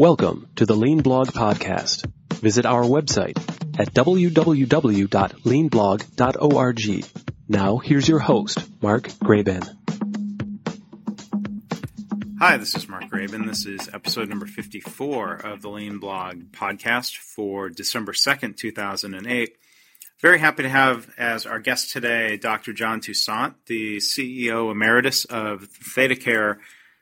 Welcome to the Lean Blog Podcast. Visit our website at www.leanblog.org. Now, here's your host, Mark Graban. Hi, this is Mark Graban. This is episode number 54 of the Lean Blog podcast for December 2nd, 2008. Very happy to have as our guest today Dr. John Toussaint, the CEO emeritus of ThedaCare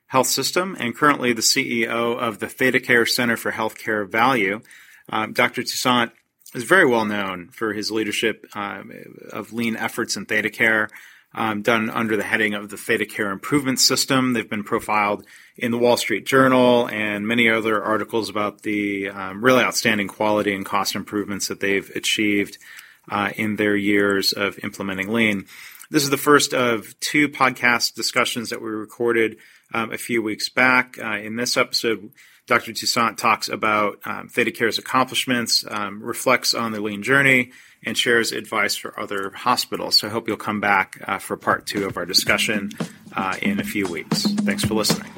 Health System and currently the CEO of the ThedaCare Center for Healthcare Value. Um, Dr. Toussaint is very well known for his leadership um, of lean efforts in ThedaCare, um, done under the heading of the ThedaCare Improvement System. They've been profiled in the Wall Street Journal and many other articles about the um, really outstanding quality and cost improvements that they've achieved uh, in their years of implementing lean. This is the first of two podcast discussions that we recorded um, a few weeks back. Uh, in this episode, Dr. Toussaint talks about um, ThedaCare's accomplishments, um, reflects on the lean journey, and shares advice for other hospitals. So I hope you'll come back uh, for part two of our discussion uh, in a few weeks. Thanks for listening.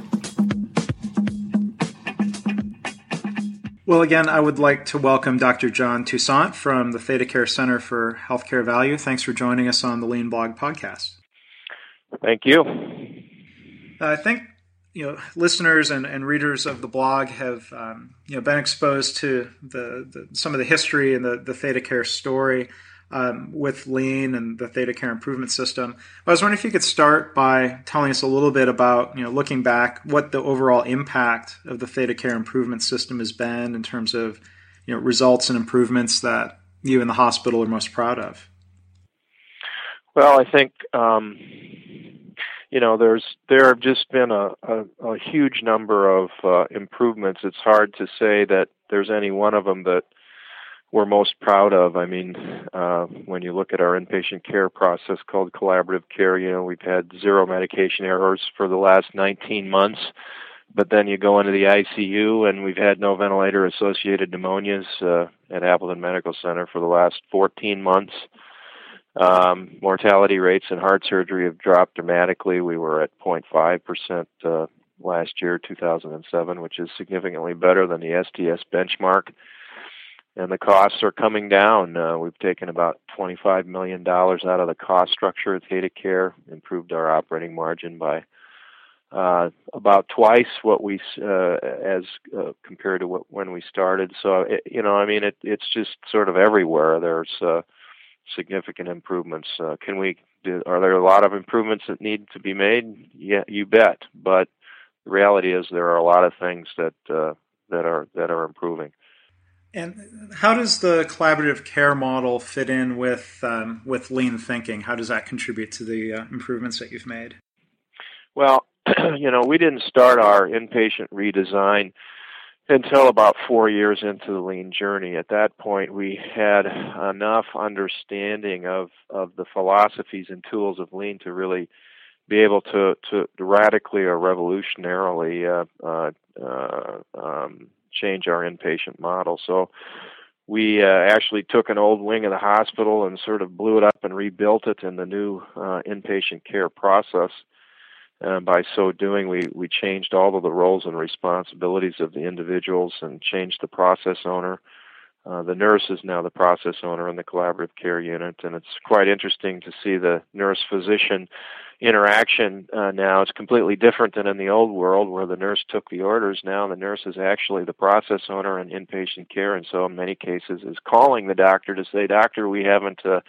Well, again, I would like to welcome Dr. John Toussaint from the ThedaCare Center for Healthcare Value. Thanks for joining us on the Lean Blog podcast. Thank you. I think you know listeners and, and readers of the blog have um, you know been exposed to the, the, some of the history and the, the ThedaCare story um, with Lean and the ThedaCare improvement system. I was wondering if you could start by telling us a little bit about you know looking back what the overall impact of the ThedaCare improvement system has been in terms of you know results and improvements that you and the hospital are most proud of. Well, I think um, you know, there's there have just been a, a, a huge number of uh, improvements. It's hard to say that there's any one of them that we're most proud of. I mean, uh, when you look at our inpatient care process called collaborative care, you know, we've had zero medication errors for the last 19 months. But then you go into the ICU, and we've had no ventilator associated pneumonias uh, at Appleton Medical Center for the last 14 months. Um, mortality rates in heart surgery have dropped dramatically. We were at 0.5% uh, last year, 2007, which is significantly better than the STS benchmark. And the costs are coming down. Uh, we've taken about $25 million out of the cost structure at ThedaCare, improved our operating margin by uh, about twice what we uh, as uh, compared to what, when we started. So it, you know, I mean, it, it's just sort of everywhere. There's uh, significant improvements. Uh, can we? Do, are there a lot of improvements that need to be made? Yeah, you bet. But the reality is there are a lot of things that uh, that are that are improving. And how does the collaborative care model fit in with um, with lean thinking? How does that contribute to the uh, improvements that you've made? Well, you know, we didn't start our inpatient redesign until about four years into the lean journey. At that point, we had enough understanding of, of the philosophies and tools of lean to really be able to, to radically or revolutionarily uh, uh, uh, um, change our inpatient model. So we uh, actually took an old wing of the hospital and sort of blew it up and rebuilt it in the new uh, inpatient care process. And by so doing, we, we changed all of the roles and responsibilities of the individuals and changed the process owner. Uh, the nurse is now the process owner in the collaborative care unit, and it's quite interesting to see the nurse physician interaction uh, now. It's completely different than in the old world where the nurse took the orders. Now the nurse is actually the process owner in inpatient care, and so in many cases is calling the doctor to say, Doctor, we haven't. Uh,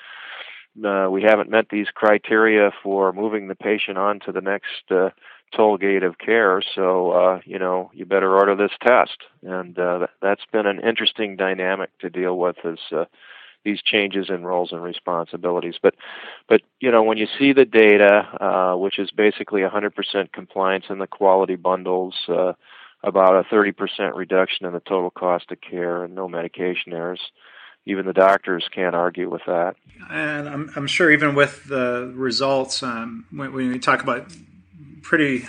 uh, we haven't met these criteria for moving the patient on to the next uh, toll gate of care. So, uh, you know, you better order this test. And uh, that's been an interesting dynamic to deal with as uh, these changes in roles and responsibilities. But, but you know, when you see the data, uh, which is basically 100% compliance in the quality bundles, uh, about a 30% reduction in the total cost of care, and no medication errors even the doctors can't argue with that. And I'm, I'm sure even with the results, um, when, when we talk about pretty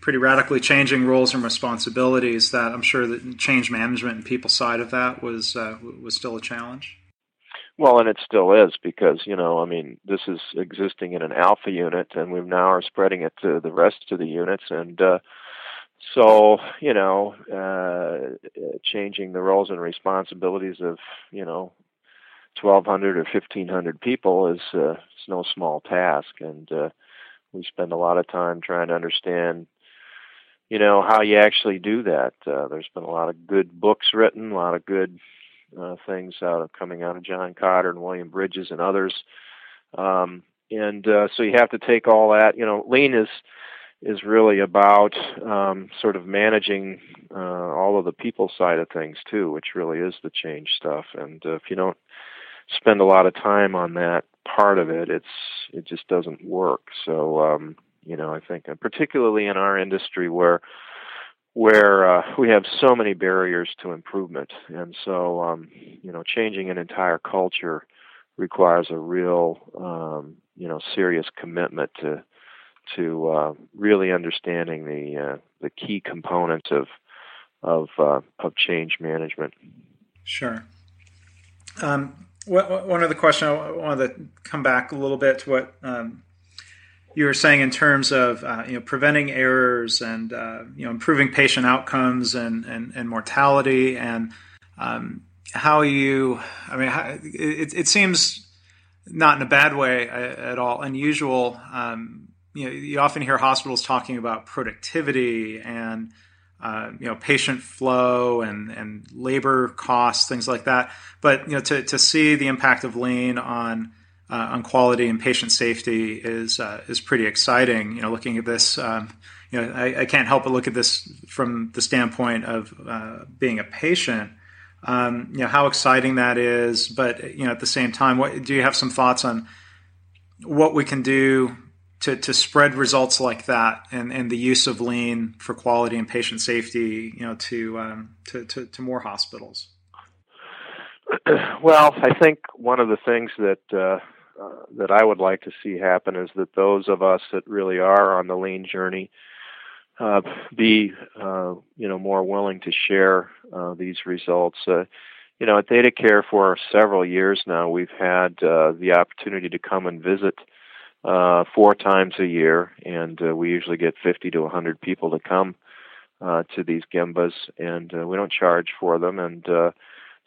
pretty radically changing roles and responsibilities, that I'm sure that change management and people side of that was uh, was still a challenge. Well, and it still is because you know, I mean, this is existing in an alpha unit, and we now are spreading it to the rest of the units, and uh, so you know, uh, changing the roles and responsibilities of you know 1,200 or 1,500 people is uh, it's no small task, and uh, we spend a lot of time trying to understand, you know, how you actually do that. Uh, there's been a lot of good books written, a lot of good uh, things out of coming out of John Kotter and William Bridges and others, um, and uh, so you have to take all that. You know, lean is is really about um, sort of managing uh, all of the people side of things too, which really is the change stuff. And uh, if you don't spend a lot of time on that part of it, it's it just doesn't work. So um, you know, I think, particularly in our industry where where uh, we have so many barriers to improvement, and so um, you know, changing an entire culture requires a real um, you know serious commitment to to uh, really understanding the uh, the key components of of uh, of change management. Sure. Um, one other question I wanted to come back a little bit to what um, you were saying in terms of uh, you know preventing errors and uh, you know improving patient outcomes and and, and mortality and um, how you I mean how, it, it seems not in a bad way uh, at all unusual. Um, you know you often hear hospitals talking about productivity and uh, you know patient flow and and labor costs things like that. But you know to, to see the impact of lean on uh, on quality and patient safety is uh, is pretty exciting. You know looking at this um, you know I, I, can't help but look at this from the standpoint of uh, being a patient. Um, you know how exciting that is but you know at the same time what do you have some thoughts on what we can do to, to spread results like that and, and the use of lean for quality and patient safety, you know, to, um, to, to, to, more hospitals? Well, I think one of the things that uh, uh, that I would like to see happen is that those of us that really are on the lean journey uh, be uh, you know more willing to share uh, these results. Uh, you know, at ThedaCare for several years now, we've had the opportunity to come and visit uh, four times a year, and uh, we usually get 50 to 100 people to come uh, to these gembas, and uh, we don't charge for them, and uh,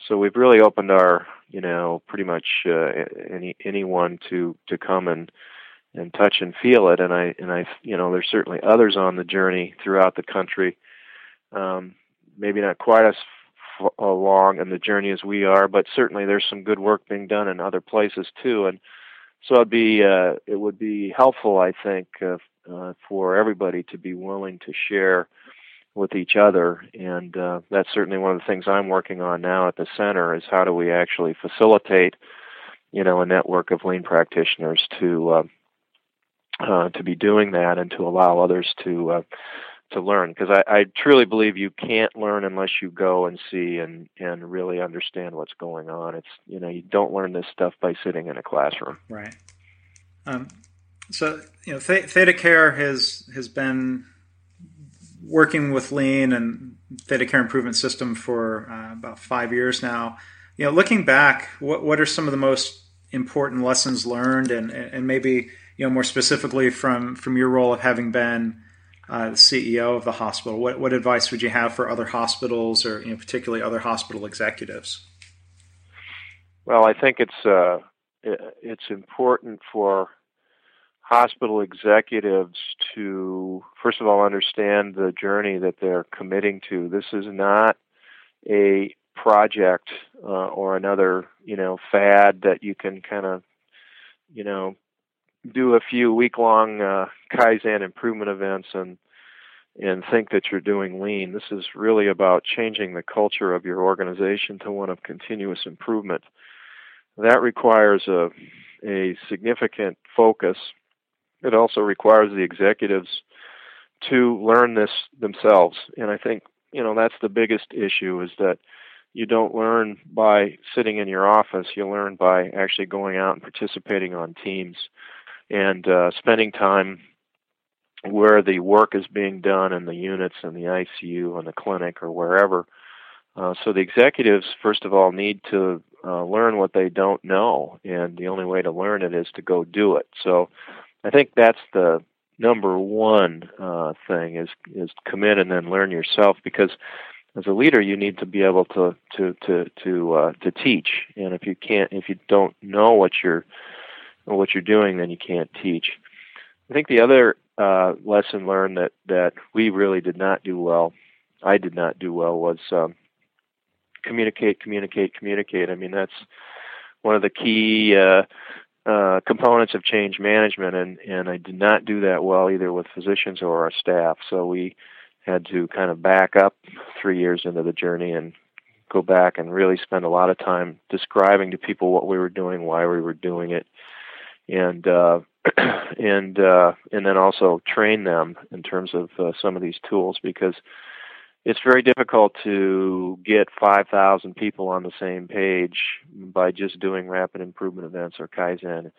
so we've really opened our, you know, pretty much uh, any anyone to to come and and touch and feel it, and I and I, you know, there's certainly others on the journey throughout the country, um, maybe not quite as f- along in the journey as we are, but certainly there's some good work being done in other places too, and so it'd be uh, it would be helpful, I think, uh, uh, for everybody to be willing to share with each other, and uh, that's certainly one of the things I'm working on now at the center is how do we actually facilitate, you know, a network of lean practitioners to uh, uh, to be doing that and to allow others to to learn because I, I truly believe you can't learn unless you go and see and and really understand what's going on. It's you know you don't learn this stuff by sitting in a classroom. Right. Um, so you know, Th- ThedaCare has has been working with Lean and ThedaCare Improvement System for uh, about five years now. You know, looking back, what what are some of the most important lessons learned, and and maybe you know more specifically from from your role of having been uh, the CEO of the hospital, what, what advice would you have for other hospitals or you know, particularly other hospital executives? Well, I think it's uh, it's important for hospital executives to first of all understand the journey that they're committing to. This is not a project uh, or another you know fad that you can kind of you know do a few week long uh, Kaizen improvement events and and think that you're doing lean. This is really about changing the culture of your organization to one of continuous improvement. That requires a a significant focus. It also requires the executives to learn this themselves. And I think, you know, that's the biggest issue is that you don't learn by sitting in your office. You learn by actually going out and participating on teams and uh, spending time where the work is being done in the units and the ICU and the clinic or wherever. Uh, so the executives, first of all, need to uh, learn what they don't know, and the only way to learn it is to go do it. So I think that's the number one uh, thing is is commit and then learn yourself because as a leader you need to be able to to to to uh, to teach and if you can't if you don't know what you're what you're doing then you can't teach i think the other uh, lesson learned that that we really did not do well i did not do well was um, communicate communicate communicate i mean that's one of the key uh, uh, components of change management, and and I did not do that well either with physicians or our staff. So we had to kind of back up three years into the journey and go back and really spend a lot of time describing to people what we were doing, why we were doing it, and uh, and uh, and then also train them in terms of uh, some of these tools because it's very difficult to get 5,000 people on the same page by just doing rapid improvement events or Kaizen.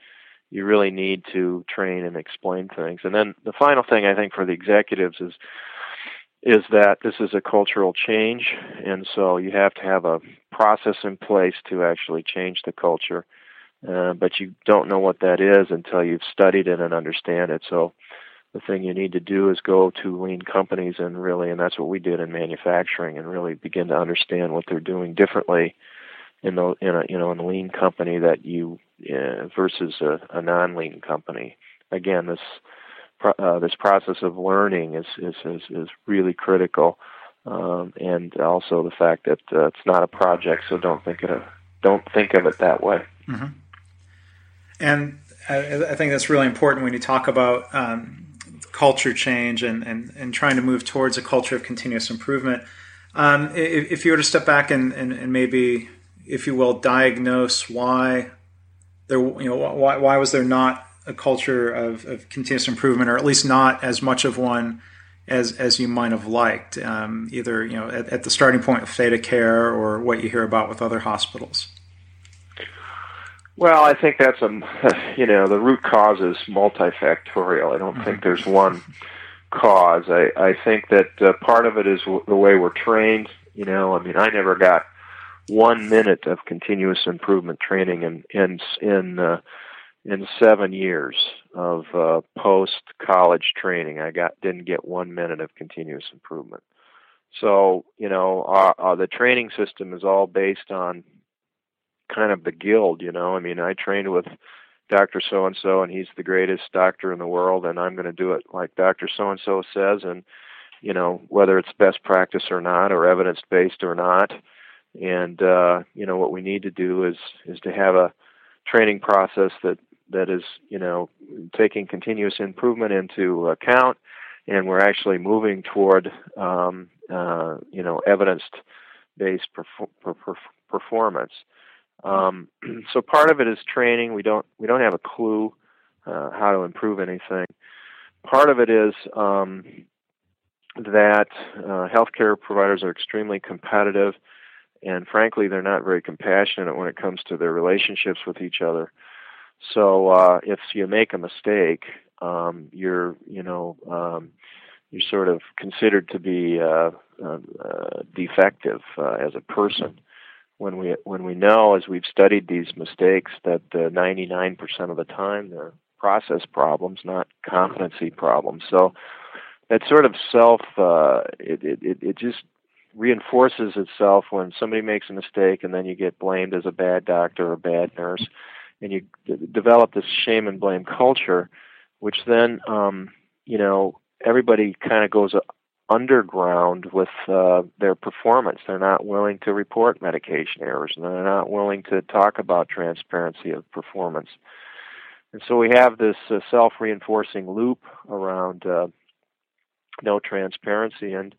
You really need to train and explain things. And then the final thing I think for the executives is is that this is a cultural change, and so you have to have a process in place to actually change the culture. Uh, but you don't know what that is until you've studied it and understand it. So the thing you need to do is go to lean companies and really, and that's what we did in manufacturing, and really begin to understand what they're doing differently in the in a you know in a lean company that you uh, versus a, a non-lean company. Again, this uh, this process of learning is is is, is really critical, um, and also the fact that uh, it's not a project, so don't think it don't think of it that way. Mm-hmm. And I, I, think that's really important when you talk about um, culture change and, and, and trying to move towards a culture of continuous improvement. Um, if, if, you were to step back and, and, and, maybe, if you will, diagnose why there, you know, why, why was there not a culture of, of continuous improvement, or at least not as much of one as as you might have liked, um, either you know at, at, the starting point of ThedaCare or what you hear about with other hospitals. Well, I think that's a, you know, the root cause is multifactorial. I don't mm-hmm. think there's one cause. I, I think that uh, part of it is w- the way we're trained. You know, I mean, I never got one minute of continuous improvement training in in in uh, in seven years of uh, post college training. I got didn't get one minute of continuous improvement. So you know, our, our, the training system is all based on kind of the guild, you know. I mean, I trained with Dr. So and so, and he's the greatest doctor in the world, and I'm going to do it like Dr. So and so says, and you know, whether it's best practice or not, or evidence based or not. And uh, you know, what we need to do is is to have a training process that that is, you know, taking continuous improvement into account, and we're actually moving toward, um, uh, you know, evidence-based perf- performance. Um, so part of it is training. We don't we don't have a clue uh, how to improve anything. Part of it is um, that uh, healthcare providers are extremely competitive, and frankly, they're not very compassionate when it comes to their relationships with each other. So uh, if you make a mistake, um, you're you know um, you're sort of considered to be uh, uh, uh defective uh, as a person when we when we know as we've studied these mistakes that uh, 99% of the time they're process problems, not competency problems. So that sort of self uh, it, it it just reinforces itself when somebody makes a mistake and then you get blamed as a bad doctor or a bad nurse, and you d- develop this shame and blame culture, which then um, you know everybody kind of goes underground with uh, their performance. They're not willing to report medication errors, and they're not willing to talk about transparency of performance. And so we have this uh, self-reinforcing loop around uh, no transparency, and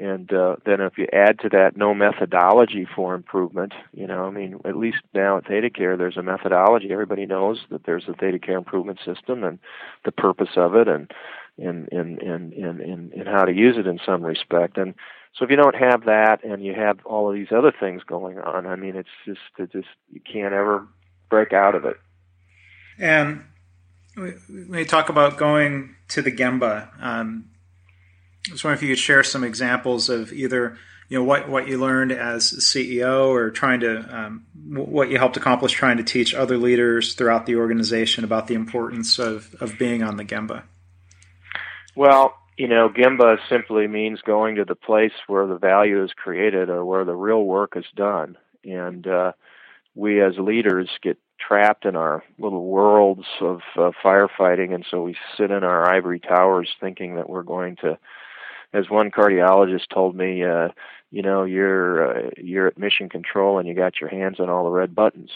and uh, then if you add to that no methodology for improvement, you know, I mean, at least now at ThedaCare, there's a methodology. Everybody knows that there's a ThedaCare improvement system and the purpose of it, and in in in in in, in how to use it in some respect. And so if you don't have that and you have all of these other things going on, I mean, it's just it just you can't ever break out of it. And we talk about going to the Gemba. Um, I was wondering if you could share some examples of either you know what what you learned as CEO or trying to um, what you helped accomplish trying to teach other leaders throughout the organization about the importance of of being on the Gemba. Well, you know, Gemba simply means going to the place where the value is created or where the real work is done. And uh, we as leaders get trapped in our little worlds of uh, firefighting, and so we sit in our ivory towers thinking that we're going to. As one cardiologist told me, uh, you know, you're uh, you're at mission control and you got your hands on all the red buttons,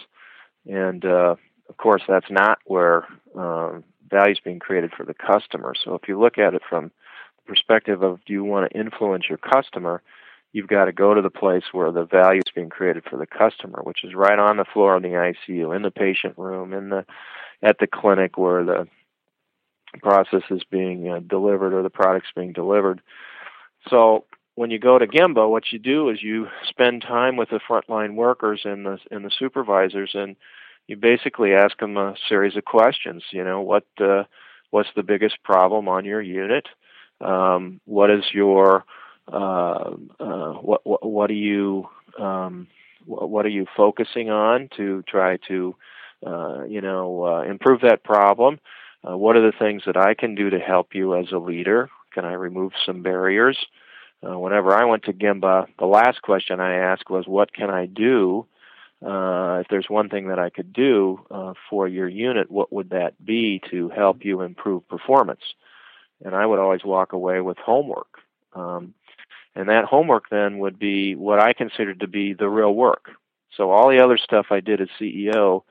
and uh, of course that's not where um, value is being created for the customer. So if you look at it from the perspective of do you want to influence your customer, you've got to go to the place where the value is being created for the customer, which is right on the floor of the ICU, in the patient room, in the at the clinic where the process is being uh, delivered or the product's being delivered. So when you go to Gemba, what you do is you spend time with the frontline workers and the and the supervisors, and you basically ask them a series of questions. You know, what uh, what's the biggest problem on your unit? Um, what is your uh, uh, what, what, what are you um, what are you focusing on to try to uh, you know uh, improve that problem? Uh, what are the things that I can do to help you as a leader? Can I remove some barriers? Uh, whenever I went to Gemba, the last question I asked was, "What can I do? if there's one thing that I could do for your unit, what would that be to help you improve performance?" And I would always walk away with homework. Um, and that homework then would be what I considered to be the real work. So all the other stuff I did as CEO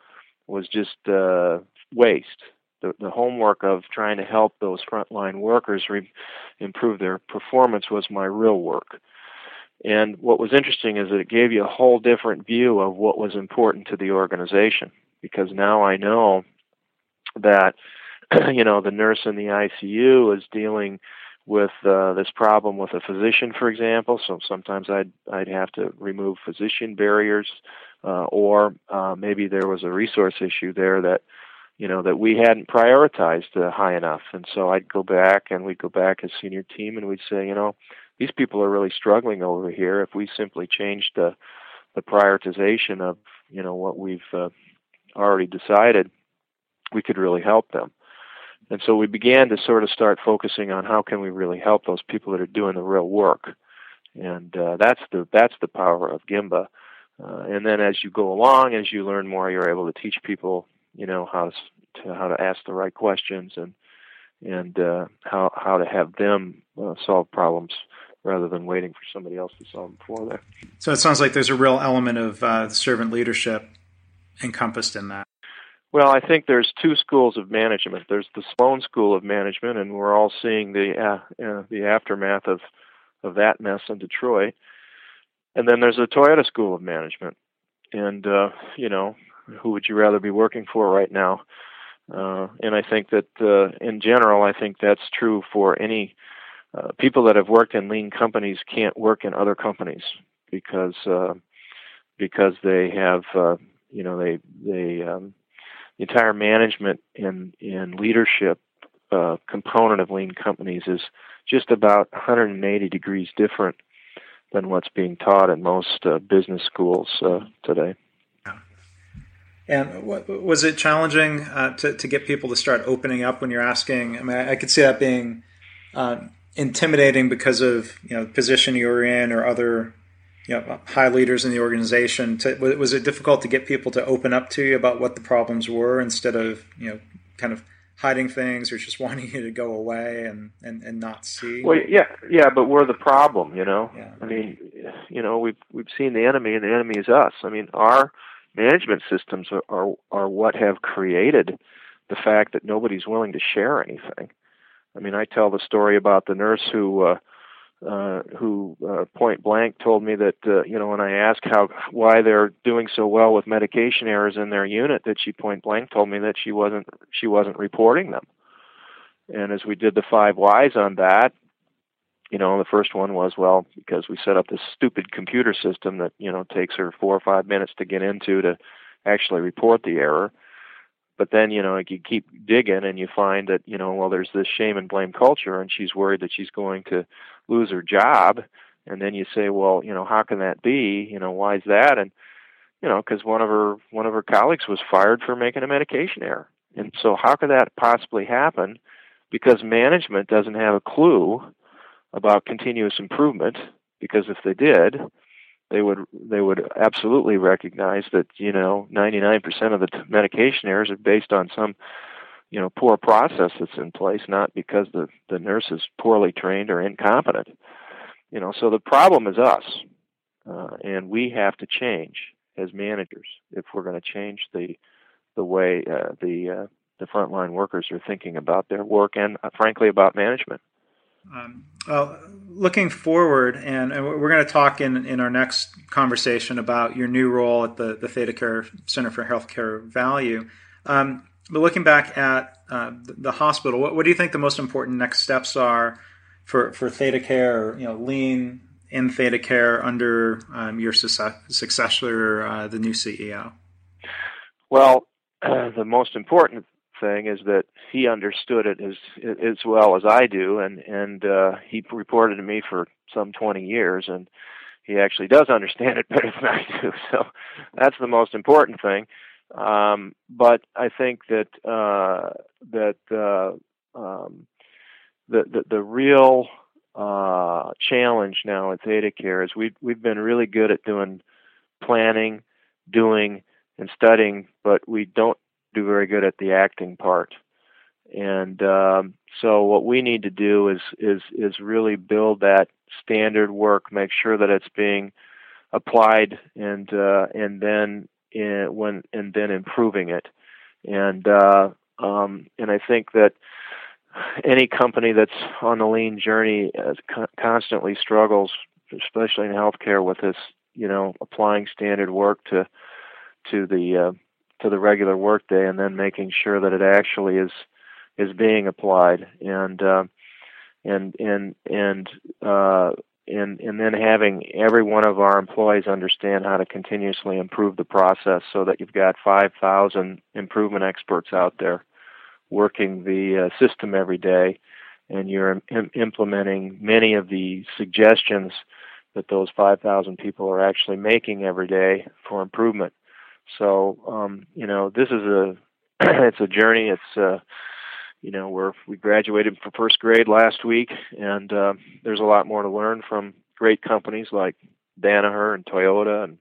was just uh, waste. The, the homework of trying to help those frontline workers re- improve their performance was my real work. And what was interesting is that it gave you a whole different view of what was important to the organization because now I know that you know the nurse in the ICU is dealing with uh, this problem with a physician, for example. So sometimes I'd I'd have to remove physician barriers, uh, or uh, maybe there was a resource issue there that you know that we hadn't prioritized uh, high enough. And so I'd go back and we'd go back as senior team and we'd say, you know, these people are really struggling over here. If we simply changed the the prioritization of you know what we've uh, already decided, we could really help them. And so we began to sort of start focusing on how can we really help those people that are doing the real work. And uh, that's the that's the power of gemba Uh, and then as you go along, as you learn more, you're able to teach people, you know, how to, how to ask the right questions and and uh, how how to have them uh, solve problems rather than waiting for somebody else to solve them for them. So it sounds like there's a real element of uh, servant leadership encompassed in that. Well, I think there's two schools of management. There's the Sloan School of Management, and we're all seeing the uh, uh, the aftermath of of that mess in Detroit. And then there's the Toyota School of Management, and uh, you know, who would you rather be working for right now? Uh, and I think that uh, in general, I think that's true for any uh, people that have worked in lean companies can't work in other companies because uh, because they have uh, you know they they um, the entire management and, and leadership uh, component of lean companies is just about 180 degrees different than what's being taught in most uh, business schools uh, today. And was it challenging uh, to, to get people to start opening up when you're asking? I mean, I, I could see that being uh, intimidating because of you know the position you were in or other you know, high leaders in the organization. To, was it difficult to get people to open up to you about what the problems were instead of you know kind of hiding things or just wanting you to go away and, and, and not see? Well, yeah, yeah, but we're the problem, you know. Yeah. I mean, you know, we've we've seen the enemy, and the enemy is us. I mean, our management systems are are, are what have created the fact that nobody's willing to share anything. I mean, I tell the story about the nurse who. Uh, uh, who uh, point blank told me that uh, you know when I asked how why they're doing so well with medication errors in their unit, that she point blank told me that she wasn't she wasn't reporting them. And as we did the five whys on that, you know, the first one was well because we set up this stupid computer system that you know takes her four or five minutes to get into to actually report the error. But then you know you keep digging and you find that you know well there's this shame and blame culture and she's worried that she's going to lose her job. And then you say well you know how can that be? You know why is that? And you know because one of her one of her colleagues was fired for making a medication error. And so how could that possibly happen? Because management doesn't have a clue about continuous improvement because if they did they would they would absolutely recognize that you know 99% of the t- medication errors are based on some you know poor process that's in place not because the the nurse is poorly trained or incompetent. You know so the problem is us uh, and we have to change as managers if we're going to change the the way uh, the uh, the frontline workers are thinking about their work and uh, frankly about management um, looking forward, and, and we're going to talk in, in our next conversation about your new role at the, the ThedaCare Center for Healthcare Value. Um, but looking back at uh, the, the, hospital, what, what, do you think the most important next steps are for, for ThedaCare, you know, lean in ThedaCare under um, your successor, uh, the new CEO? Well, the most important thing is that he understood it as as well as I do, and and uh, he reported to me for some 20 years, and he actually does understand it better than I do. So that's the most important thing. Um, but I think that uh, that uh, um, the, the the real uh, challenge now at ThedaCare is we've we've been really good at doing planning, doing and studying, but we don't do very good at the acting part. And um, so what we need to do is is is really build that standard work, make sure that it's being applied, and uh, and then in, when and then improving it. And uh, um, and I think that any company that's on the lean journey uh, constantly struggles, especially in healthcare, with this you know applying standard work to to the uh, to the regular workday and then making sure that it actually is is being applied. And uh, and and and uh, and and then having every one of our employees understand how to continuously improve the process so that you've got 5,000 improvement experts out there working the uh, system every day. And you're Im- implementing many of the suggestions that those 5,000 people are actually making every day for improvement so um, you know, this is a it's a journey. It's uh, you know, we're we graduated from first grade last week, and uh, there's a lot more to learn from great companies like Danaher and Toyota and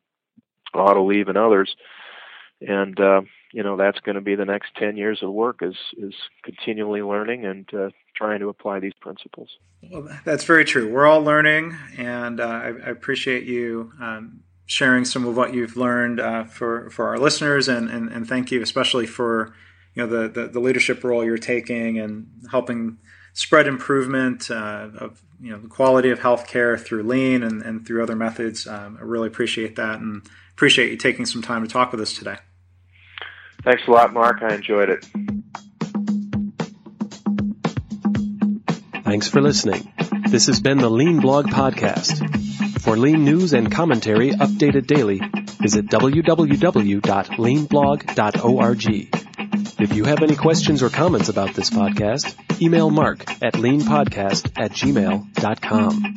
Autoliv and others. And uh, you know, that's going to be the next 10 years of work is is continually learning and uh, trying to apply these principles. Well, that's very true. We're all learning, and uh, I, I, appreciate you um, sharing some of what you've learned uh, for for our listeners, and, and, and thank you especially for you know the, the, the leadership role you're taking and helping spread improvement uh, of you know the quality of healthcare through lean and, and through other methods. Um, I really appreciate that and appreciate you taking some time to talk with us today. Thanks a lot, Mark. I enjoyed it. Thanks for listening. This has been the Lean Blog Podcast. For lean news and commentary updated daily, visit www.leanblog.org. If you have any questions or comments about this podcast, email mark at leanpodcast at gmail.com.